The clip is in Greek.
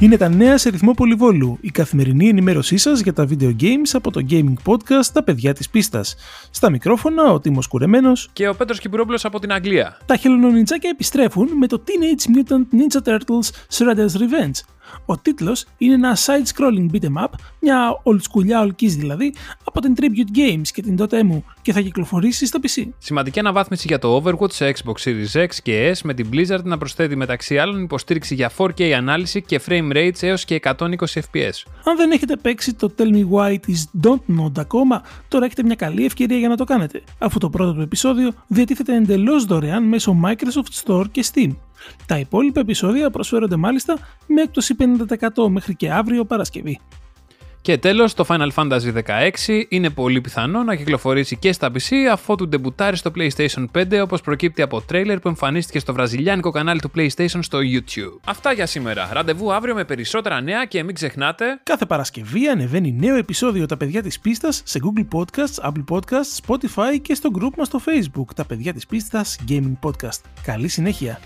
Είναι τα νέα σε ρυθμό πολυβόλου, η καθημερινή ενημέρωσή σας για τα video games από το gaming podcast Τα παιδιά της πίστας. Στα μικρόφωνα ο Τίμος Κουρεμένος και ο Πέτρος Κυπουρόπουλος από την Αγγλία. Τα χελονονιτσάκια επιστρέφουν με το Teenage Mutant Ninja Turtles Shredder's Revenge, ο τίτλος είναι ένα side-scrolling beat'em up, μια ολτσκουλιά ολική δηλαδή, από την Tribute Games και την Dotemu και θα κυκλοφορήσει στο PC. Σημαντική αναβάθμιση για το Overwatch σε Xbox Series X και S με την Blizzard να προσθέτει μεταξύ άλλων υποστήριξη για 4K ανάλυση και frame rates έως και 120 fps. Αν δεν έχετε παίξει το Tell Me Why It Don't Know ακόμα, τώρα έχετε μια καλή ευκαιρία για να το κάνετε, αφού το πρώτο του επεισόδιο διατίθεται εντελώς δωρεάν μέσω Microsoft Store και Steam. Τα υπόλοιπα επεισόδια προσφέρονται μάλιστα με έκπτωση 50% μέχρι και αύριο Παρασκευή. Και τέλος, το Final Fantasy XVI είναι πολύ πιθανό να κυκλοφορήσει και στα PC αφού του ντεμπουτάρει στο PlayStation 5 όπως προκύπτει από τρέιλερ που εμφανίστηκε στο βραζιλιάνικο κανάλι του PlayStation στο YouTube. Αυτά για σήμερα. Ραντεβού αύριο με περισσότερα νέα και μην ξεχνάτε. Κάθε Παρασκευή ανεβαίνει νέο επεισόδιο Τα παιδιά της πίστας σε Google Podcasts, Apple Podcasts, Spotify και στο group μας στο Facebook Τα παιδιά της πίστας Gaming Podcast. Καλή συνέχεια.